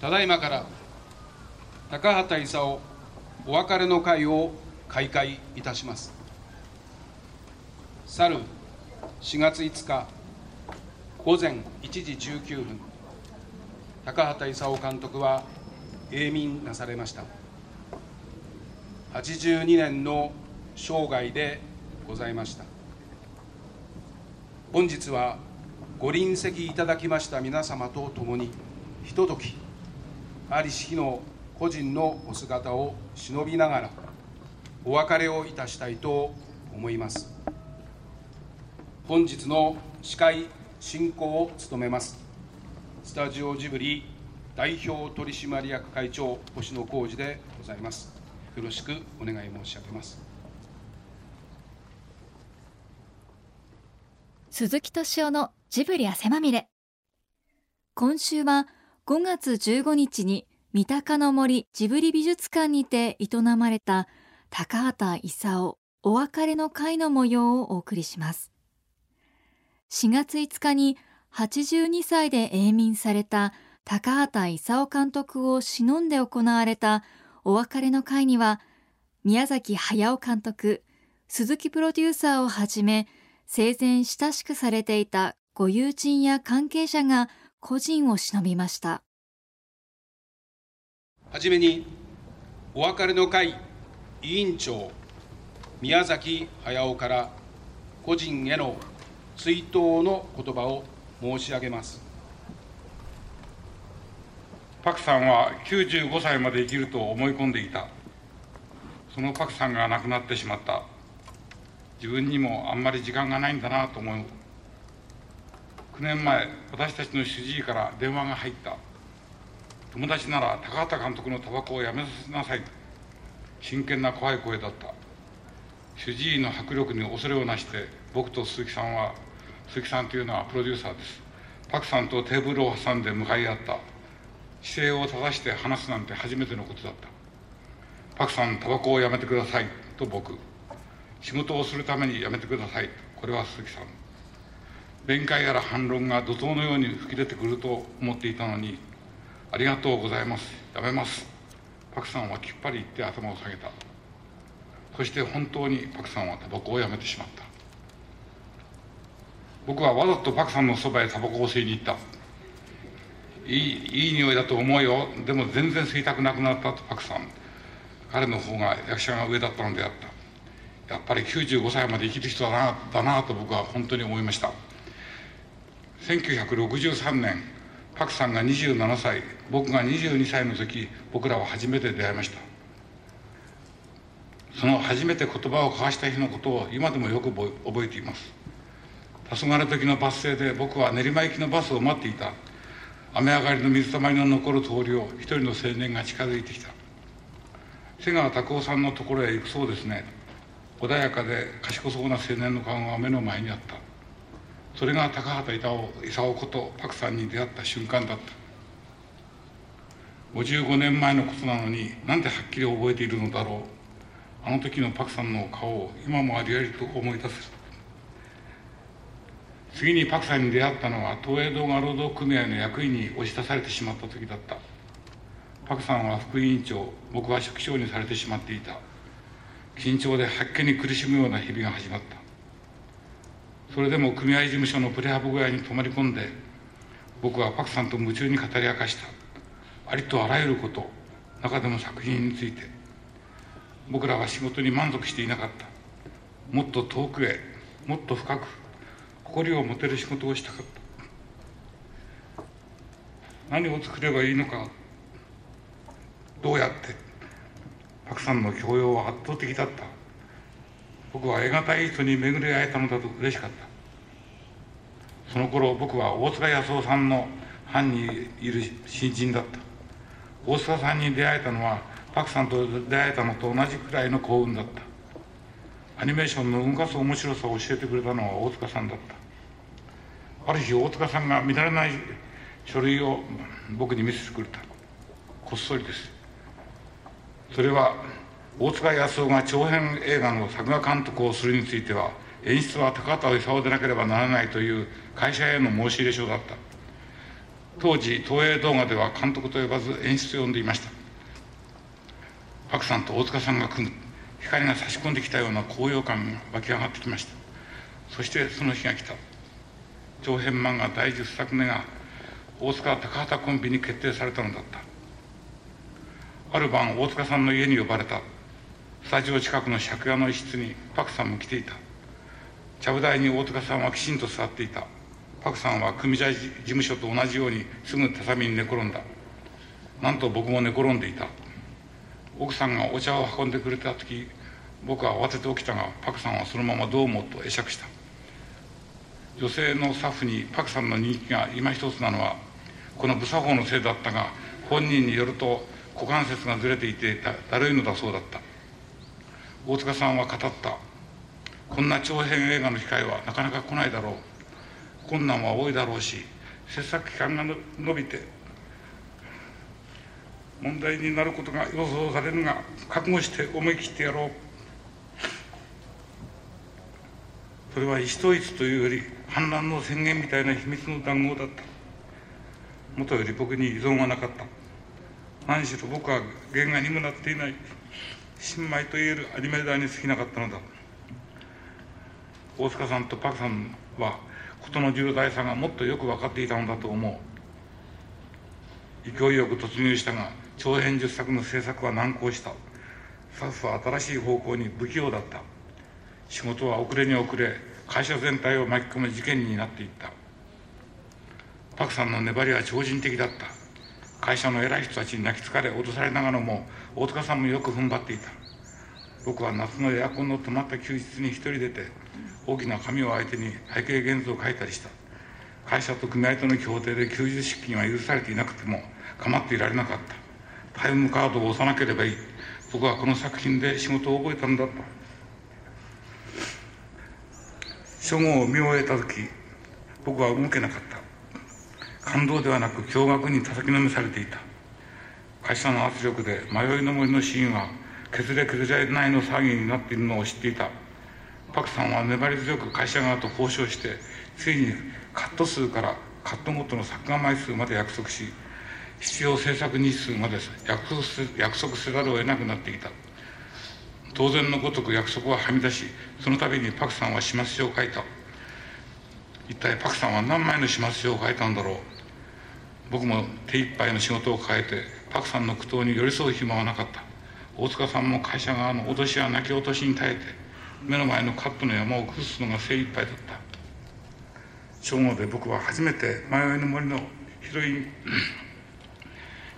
ただいまから高畑勲お別れの会を開会いたします。去る4月5日午前1時19分高畑勲監督は永眠なされました。82年の生涯でございました。本日はご臨席いただきました皆様と共にひととき在りし日の個人のお姿を忍びながらお別れをいたしたいと思います。本日の司会進行を務めますスタジオジブリ代表取締役会長星野浩二でございます。よろしくお願い申し上げます。鈴木敏夫のジブリ汗まみれ。今週は5月15日に三鷹の森ジブリ美術館にて営まれた高畑勲お別れの会の模様をお送りします。4月5日に82歳で永眠された高畑勲監督を偲んで行われたお別れの会には宮崎駿監督鈴木プロデューサーをはじめ生前親しくされていたご友人や関係者が個人を偲びました。はじめにお別れの会委員長宮崎駿から個人への追悼の言葉を申し上げます。パクさんは95歳まで生きると思い込んでいた。そのパクさんが亡くなってしまった。自分にもあんまり時間がないんだなと思う。9年前私たちの主治医から電話が入った。友達なら高畑監督のタバコをやめさせなさい。真剣な怖い声だった。主治医の迫力に恐れをなして僕と鈴木さんは鈴木さんというのはプロデューサーです。パクさんとテーブルを挟んで向かい合った。姿勢を正して話すなんて初めてのことだった。パクさんタバコをやめてください。と僕仕事をするためにやめてください。これは鈴木さん。弁解やら反論が怒涛のように吹き出てくると思っていたのにありがとうございます。やめます。パクさんはきっぱり言って頭を下げた。そして本当にパクさんはタバコをやめてしまった。僕はわざとパクさんのそばへタバコを吸いに行った。いい、いい匂いだと思うよ。でも全然吸いたくなくなったとパクさん。彼の方が役者が上だったのであった。やっぱり95歳まで生きる人だな、だなと僕は本当に思いました。1963年、パクさんが27歳僕が22歳の時僕らは初めて出会いました。その初めて言葉を交わした日のことを今でもよく覚えています。黄昏時のバス停で僕は練馬行きのバスを待っていた。雨上がりの水たまりの残る通りを一人の青年が近づいてきた。瀬川拓夫さんのところへ行くそうですね。穏やかで賢そうな青年の顔が目の前にあった。それが高畑勲ことパクさんに出会った瞬間だった。55年前のことなのになんではっきり覚えているのだろう。あの時のパクさんの顔を今もありありと思い出す。次にパクさんに出会ったのは東映動画労働組合の役員に押し出されてしまった時だった。パクさんは副委員長僕は書記長にされてしまっていた。緊張で発見に苦しむような日々が始まった。それでも組合事務所のプレハブ小屋に泊まり込んで僕はパクさんと夢中に語り明かした。ありとあらゆること中でも作品について僕らは仕事に満足していなかった。もっと遠くへもっと深く誇りを持てる仕事をしたかった。何を作ればいいのかどうやってパクさんの教養は圧倒的だった。僕は得難い人に巡り会えたのだと嬉しかった。その頃僕は大塚康夫さんの班にいる新人だった。大塚さんに出会えたのはパクさんと出会えたのと同じくらいの幸運だった。アニメーションの動かす面白さを教えてくれたのは大塚さんだった。ある日大塚さんが見慣れない書類を僕に見せてくれた。こっそりです。それは大塚康夫が長編映画の作画監督をするについては演出は高畑勲でなければならないという会社への申し入れ書だった。当時東映動画では監督と呼ばず演出を呼んでいました。パクさんと大塚さんが組む光が差し込んできたような高揚感が湧き上がってきました。そしてその日が来た。長編漫画第10作目が大塚高畑コンビに決定されたのだった。ある晩大塚さんの家に呼ばれた。スタジオ近くの借家の一室にパクさんも来ていた。ちゃぶ台に大塚さんはきちんと座っていた。パクさんは組合事務所と同じようにすぐ畳に寝転んだ。なんと僕も寝転んでいた。奥さんがお茶を運んでくれた時僕は慌てて起きたがパクさんはそのままどうもと会釈した。女性のスタッフにパクさんの人気が今一つなのはこの無作法のせいだったが本人によると股関節がずれていてだるいのだそうだった。大塚さんは語った。こんな長編映画の機会はなかなか来ないだろう。困難は多いだろうし制作期間が延びて問題になることが予想されるが覚悟して思い切ってやろう。それは意思統一というより反乱の宣言みたいな秘密の談合だった。もとより僕に依存はなかった。何しろ僕は原画にもなっていない。新米といえるアニメーに過ぎなかったのだ。大塚さんとパクさんは事の重大さがもっとよく分かっていたのだと思う。勢いよく突入したが長編10作の制作は難航した。スタッフは新しい方向に不器用だった。仕事は遅れに遅れ会社全体を巻き込む事件になっていった。パクさんの粘りは超人的だった。会社の偉い人たちに泣きつかれ脅されながらも大塚さんもよく踏ん張っていた。僕は夏のエアコンの止まった休日に一人出て大きな紙を相手に背景現像を書いたりした。会社と組合との協定で休日出勤は許されていなくても構っていられなかった。タイムカードを押さなければいい。僕はこの作品で仕事を覚えたんだと書語を見終えた時僕は動けなかった。感動ではなく驚愕に叩きのめされていた。会社の圧力で迷いの森のシーンは削れ削れないの騒ぎになっているのを知っていた。パクさんは粘り強く会社側と交渉してついにカット数からカットごとの作画枚数まで約束し必要制作日数まで約束約束せざるを得なくなっていた。当然のごとく約束ははみ出しその度にパクさんは始末書を書いた。一体パクさんは何枚の始末書を書いたんだろう。僕も手一杯の仕事を抱えてパクさんの苦闘に寄り添う暇はなかった。大塚さんも会社側の脅しや泣き落としに耐えて目の前のカットの山を崩すのが精一杯だった。正午で僕は初めて迷いの森のヒロイン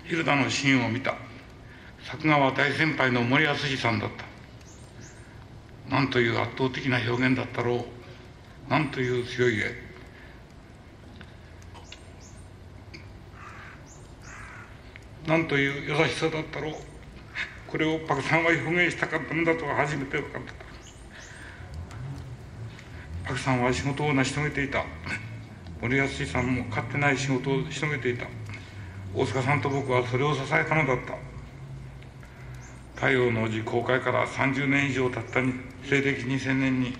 ヒルダのシーンを見た。作画は大先輩の森康さんだった。何という圧倒的な表現だったろう。何という強い絵。何という優しさだったろう。これをパクさんは表現したかったんだとは初めて分かった。パクさんは仕事を成し遂げていた。森康さんも勝ってない仕事をし遂げていた。大塚さんと僕はそれを支えたのだった。太陽の字公開から30年以上経った西暦2000年に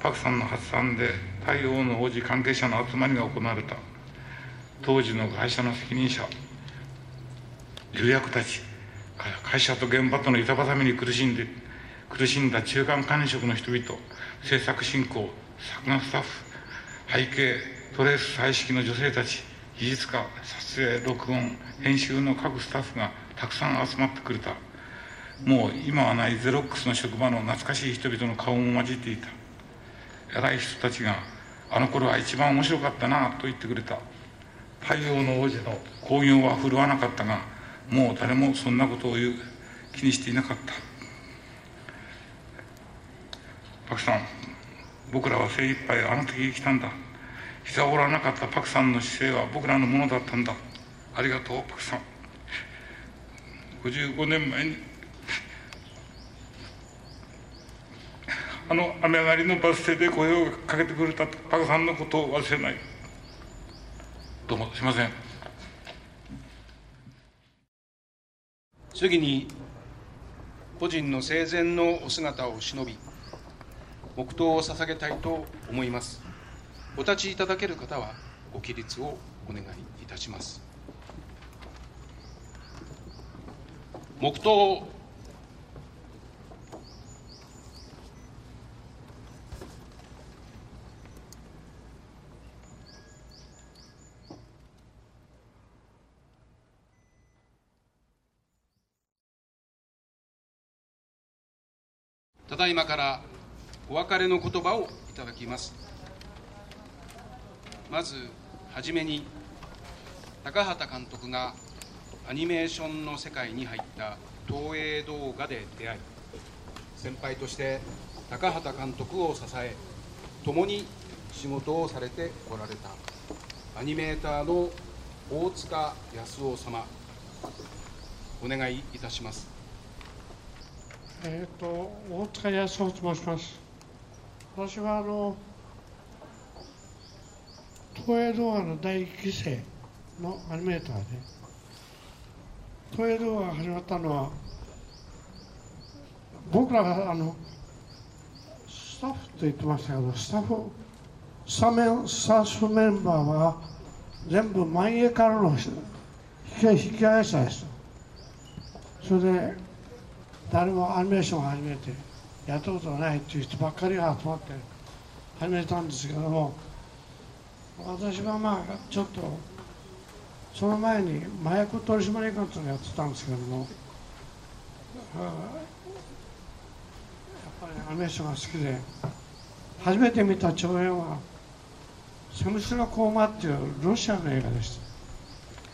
パクさんの発案で太陽の王子関係者の集まりが行われた。当時の会社の責任者重役たち会社と現場との板挟みに苦しんで苦しんだ中間管理職の人々制作進行作画スタッフ背景トレース彩色の女性たち技術家撮影録音編集の各スタッフがたくさん集まってくれた。もう今はないゼロックスの職場の懐かしい人々の顔も混じっていた。偉い人たちがあの頃は一番面白かったなと言ってくれた。太陽の王子の興行は振るわなかったがもう誰もそんなことを言う気にしていなかった。パクさん僕らは精一杯あの時生きたんだ。膝を折らなかったパクさんの姿勢は僕らのものだったんだ。ありがとうパクさん。55年前にあの雨上がりのバス停で声をかけてくれたパクさんのことを忘れない。どうもすいません。次に個人の生前のお姿を忍び黙祷を捧げたいと思います。お立ちいただける方はご起立をお願いいたします。黙祷ただいまからお別れの言葉をいただきます。まずはじめに高畑監督がアニメーションの世界に入った東映動画で出会い先輩として高畑監督を支え共に仕事をされてこられたアニメーターの大塚康夫様お願いいたします。えー、と大塚康夫と申します。私はあの東映動画の第1期生のアニメーターで東映動画が始まったのは僕らがあのスタッフと言ってましたけどスタッフスタメンスタッフメンバーは全部万栄からの引き引き合い者ですそれで誰もアニメーションを始めてやったことがないっていう人ばっかりが集まって始めたんですけども私はまあちょっとその前に麻薬取締官というのをやってたんですけどもやっぱりアニメーションが好きで初めて見た長編は「セムシロコーマ」っていうロシアの映画でし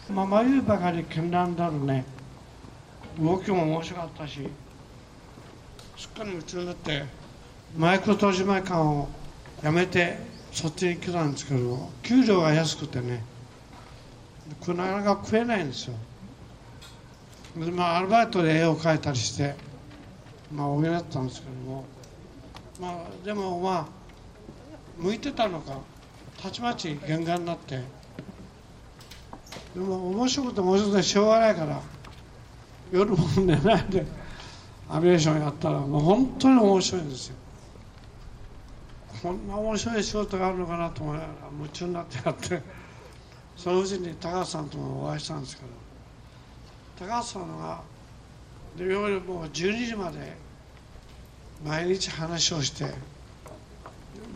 た。まあ眉ばかり絢爛だるね。動きも面白かったしすっかり夢中になって麻薬取締官を辞めてそっちに来たんですけど給料が安くてねなかなか食えないんですよ。でまあアルバイトで絵を描いたりしてまあ補ったんですけどもまあでもまあ向いてたのかたちまち原画になってでも面白くて面白くてしょうがないから夜も寝ないでアビエーションやったらもう本当に面白いんですよ。こんな面白い仕事があるのかなと思いながら夢中になってやってそのうちに高橋さんともお会いしたんですけど高橋さんがで夜もう12時まで毎日話をして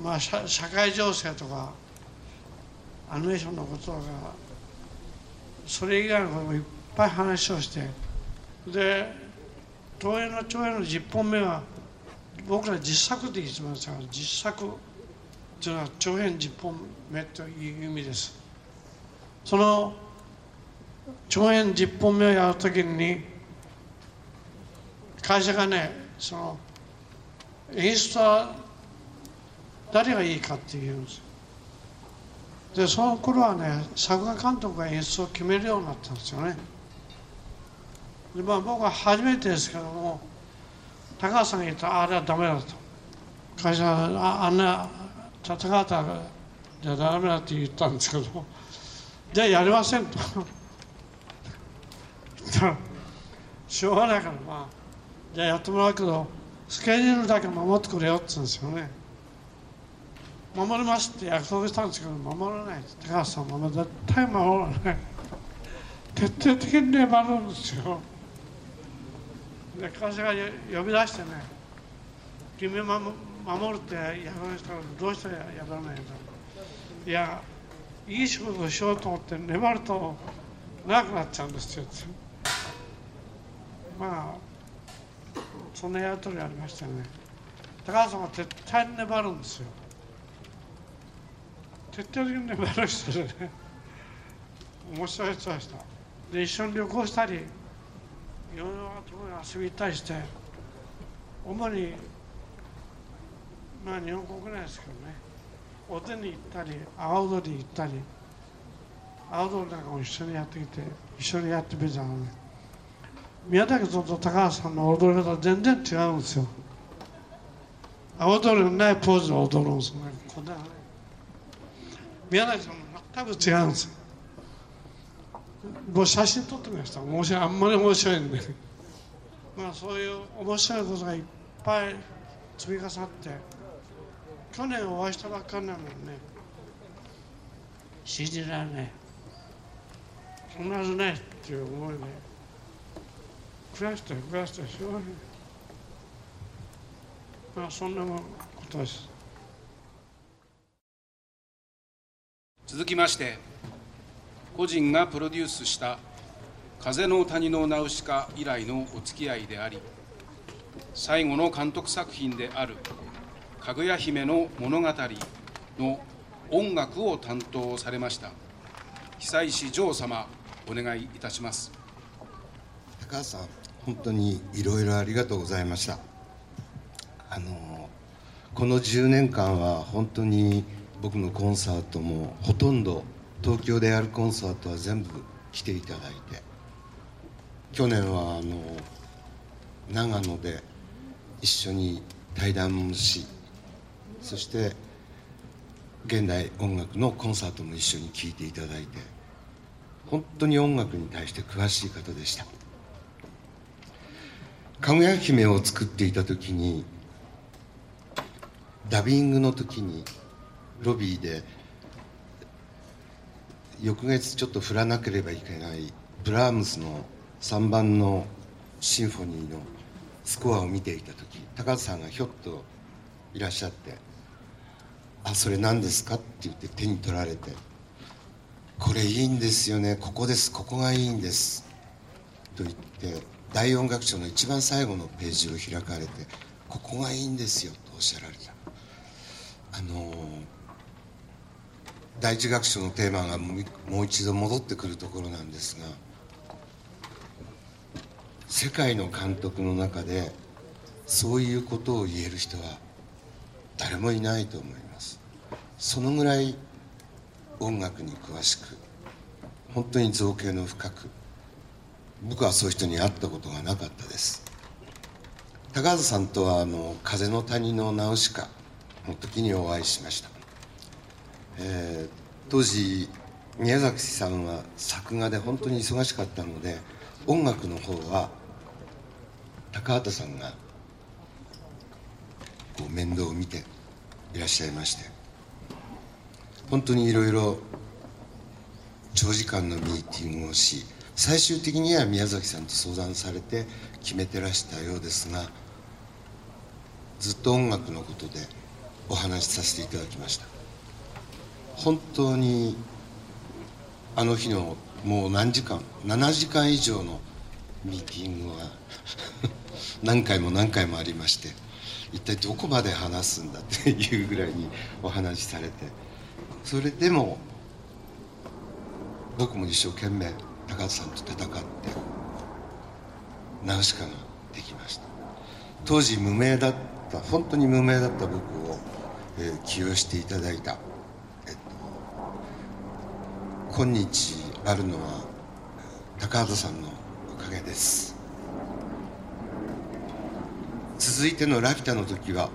まあ社社会情勢とかアニメーションのこととかそれ以外のこともいっぱい話をしてで東映の長編の10本目は僕ら実作って言ってますから実作というのは長編10本目という意味です。その長編10本目をやるときに会社がねその演出は誰がいいかって言うんです。でその頃はね作画監督が演出を決めるようになったんですよね。まあ僕は初めてですけども高橋さんが言ったらあれはダメだと。会社ああんな高畑じゃダメだって言ったんですけどじゃあやりませんと。しょうがないからまあじゃあやってもらうけどスケジュールだけ守ってくれよって言うんですよね。守りますって約束したんですけど守らない高橋さんも絶対守らない。徹底的に粘るんですよ。で会社が呼び出してね「君守守るってやらない人はどうしてやらないんだ」いやいい仕事をしようと思って粘ると長くなっちゃうんですよ。まあそんなやり取りありましたね。高橋さんは絶対に粘るんですよ。徹底的に粘る人でね面白い人でした。で一緒に旅行したりいろいろなところに遊び行ったりして主にまあ日本国内ですけどねお手に行ったり阿波踊り行ったり阿波踊りなんかも一緒にやってきて一緒にやってみたのね宮崎さんと高橋さんの踊り方全然違うんですよ。阿波踊りのないポーズで踊るんですよね。こんなね。宮崎さんも全く違うんですよ。もう写真撮ってみました。面白い。あんまり面白いんで。まあそういう面白いことがいっぱい積み重なって去年お会いしたばっかりなのにね信じられない。そんなはずないっていう思いで増やして増やしてしょうがないまあそんなことです。続きまして個人がプロデュースした「風の谷のナウシカ」以来のお付き合いであり最後の監督作品である「かぐや姫の物語」の音楽を担当されました久石譲様お願いいたします。高橋さん本当にいろいろありがとうございました。あのこの10年間は本当に僕のコンサートもほとんど東京でやるコンサートは全部来ていただいて去年はあの長野で一緒に対談もしそして現代音楽のコンサートも一緒に聴いていただいて本当に音楽に対して詳しい方でした。かぐや姫を作っていた時にダビングの時にロビーで翌月ちょっと振らなければいけないブラームスの3番のシンフォニーのスコアを見ていた時高田さんがひょっといらっしゃって「あそれ何ですか?」って言って手に取られて「これいいんですよね。ここです。ここがいいんです」と言って大音楽賞の一番最後のページを開かれて「ここがいいんですよ」とおっしゃられた。あの第一楽章のテーマがもう一度戻ってくるところなんですが世界の監督の中でそういうことを言える人は誰もいないと思います。そのぐらい音楽に詳しく本当に造形の深く僕はそういう人に会ったことがなかったです。高畑さんとはあの「風の谷のナウシカ」の時にお会いしました、えー、当時宮崎さんは作画で本当に忙しかったので音楽の方は高畑さんがこう面倒を見ていらっしゃいまして本当にいろいろ長時間のミーティングをし最終的には宮崎さんと相談されて決めてらしたようですがずっと音楽のことでお話しさせていただきました。本当にあの日のもう何時間7時間以上のミーティングは 何回も何回もありまして一体どこまで話すんだっていうぐらいにお話しされてそれでも僕も一生懸命高田さんと戦ってナウシカができました。当時無名だった本当に無名だった僕を、えー、起用していただいた、今日あるのは高畑さんのおかげです続いての「ラピュタ」の時は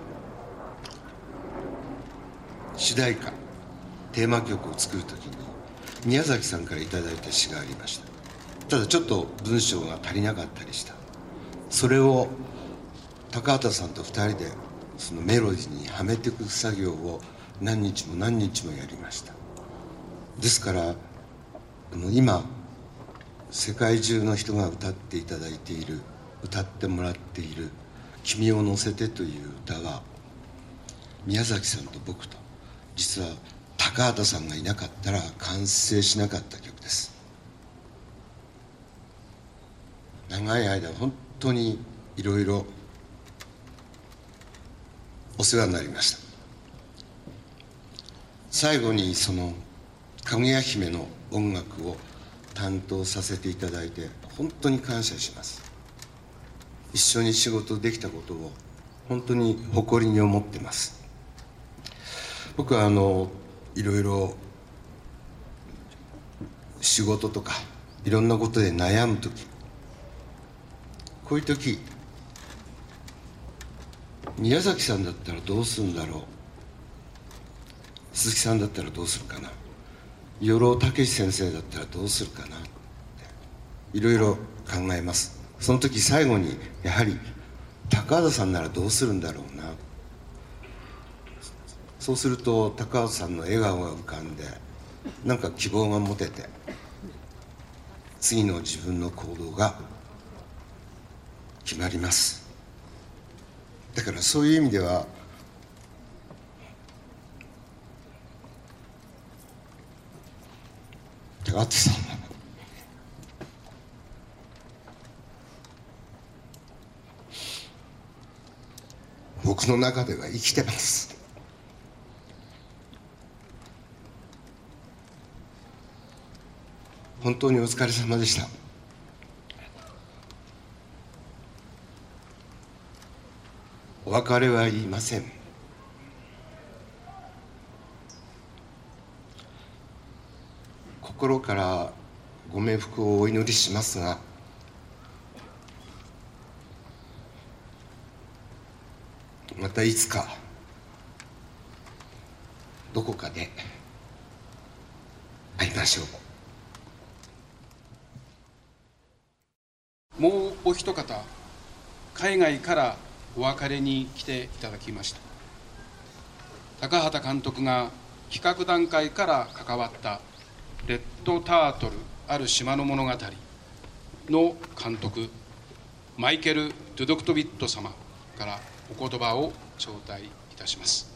主題歌テーマ曲を作る時に宮崎さんから頂いた詩がありましたただちょっと文章が足りなかったりしたそれを高畑さんと2人でそのメロディーにはめていく作業を何日も何日もやりましたですから今世界中の人が歌っていただいている歌ってもらっている「君を乗せて」という歌は宮崎さんと僕と実は高畑さんがいなかったら完成しなかった曲です。長い間本当にいろいろお世話になりました。最後にそのかぐや姫の音楽を担当させていただいて本当に感謝します。一緒に仕事できたことを本当に誇りに思ってます。僕はあのいろいろ仕事とかいろんなことで悩む時こういう時宮崎さんだったらどうするんだろう？鈴木さんだったらどうするかな？与郎武先生だったらどうするかなっていろいろ考えます。その時最後にやはり高畑さんならどうするんだろうな。そうすると高畑さんの笑顔が浮かんでなんか希望が持てて次の自分の行動が決まります。だからそういう意味では高畑さんは僕の中では生きてます。本当にお疲れ様でした。お別れは言いません。心からご冥福をお祈りしますが。またいつかどこかで会いましょう。もうお一方海外からお別れに来ていただきました。高畑監督が企画段階から関わった「レッドタートルある島の物語」の監督マイケル・ドゥドクトビット様からお言葉を頂戴いたします。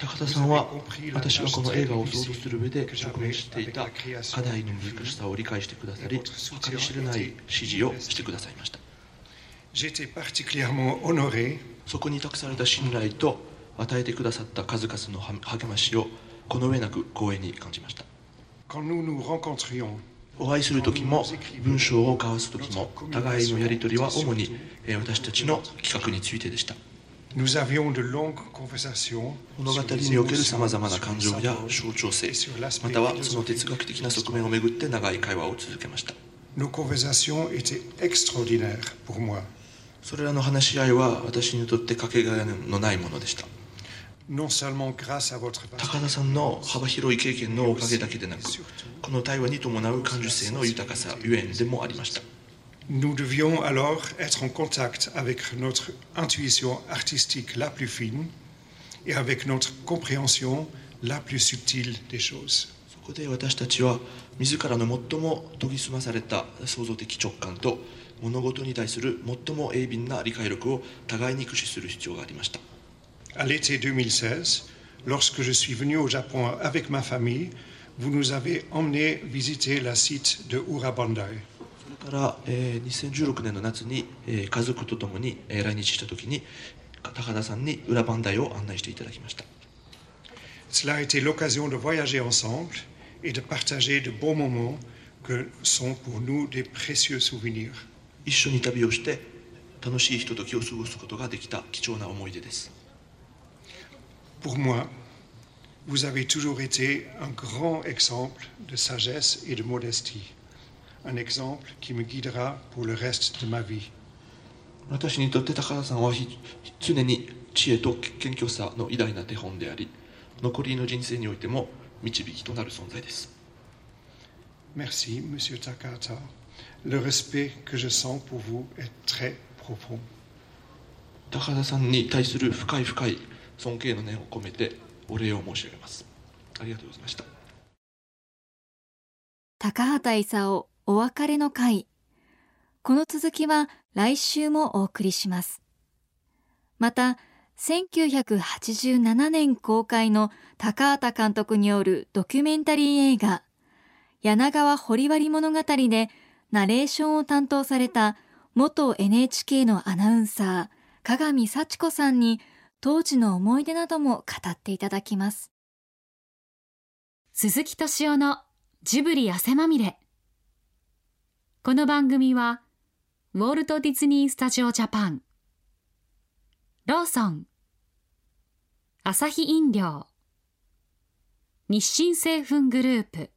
高田さんは私がこの映画を想像する上で直面していた課題の難しさを理解してくださり計り知れない指示をしてくださいましたそこに託された信頼と与えてくださった数々の励ましをこの上なく光栄に感じました。お会いする時も文章を交わす時も互いのやり取りは主に私たちの企画についてでした。物語におけるさまざまな感情や象徴性またはその哲学的な側面をめぐって長い会話を続けました。それらの話し合いは私にとってかけがえのないものでした 高田さんの幅広い経験のおかげだけでなくこの対話に伴う感受性の豊かさゆえんでもありました Nous devions alors être en contact avec notre intuition artistique la plus fine et avec notre compréhension la plus subtile des choses. そこで私たちは自らの最も研ぎ澄まされた創造的直感と物事に対する最も鋭敏な理解力を互いに駆使する必要がありました。 à l'été 2016, lorsque je suis venu au Japon avec ma famille, vous nous avez emmené visiter la site de Urabandai. から、えー、2016年の夏に、えー、家族と共に、えー、来日した時に高田さんに裏磐梯を案内していただきました。Cela a été l'occasion de voyager ensemble et de partager de beaux moments que sont pour nous des précieux souvenirs. 一緒に旅をして楽しいひとときを過ごすことができた貴重な思い出です。 Pour moi, vous avez toujours été un grand exemple de sagesse et de modestie, un exemple qui me guidera pour le reste de ma vie. 私にとって高田さんは常に知恵と謙虚さの偉大な手本であり残りの人生においても導きとなる存在です Merci, Monsieur Takata. Le respect que je sens pour vous est très profond. 高田さんに対する深い深い 尊敬の念を込めてお礼を申し上げます。ありがとうございました。高畑勲お別れの会。この続きは来週もお送りします。また1987年公開の高畑監督によるドキュメンタリー映画柳川堀割物語でナレーションを担当された元 NHK のアナウンサー鏡幸子さんに当時の思い出なども語っていただきます。鈴木敏夫のジブリ汗まみれ。この番組はウォルト・ディズニー・スタジオ・ジャパン。ローソン。アサヒ飲料。日清製粉グループ。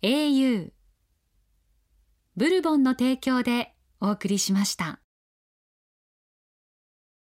au ブルボンの提供でお送りしました。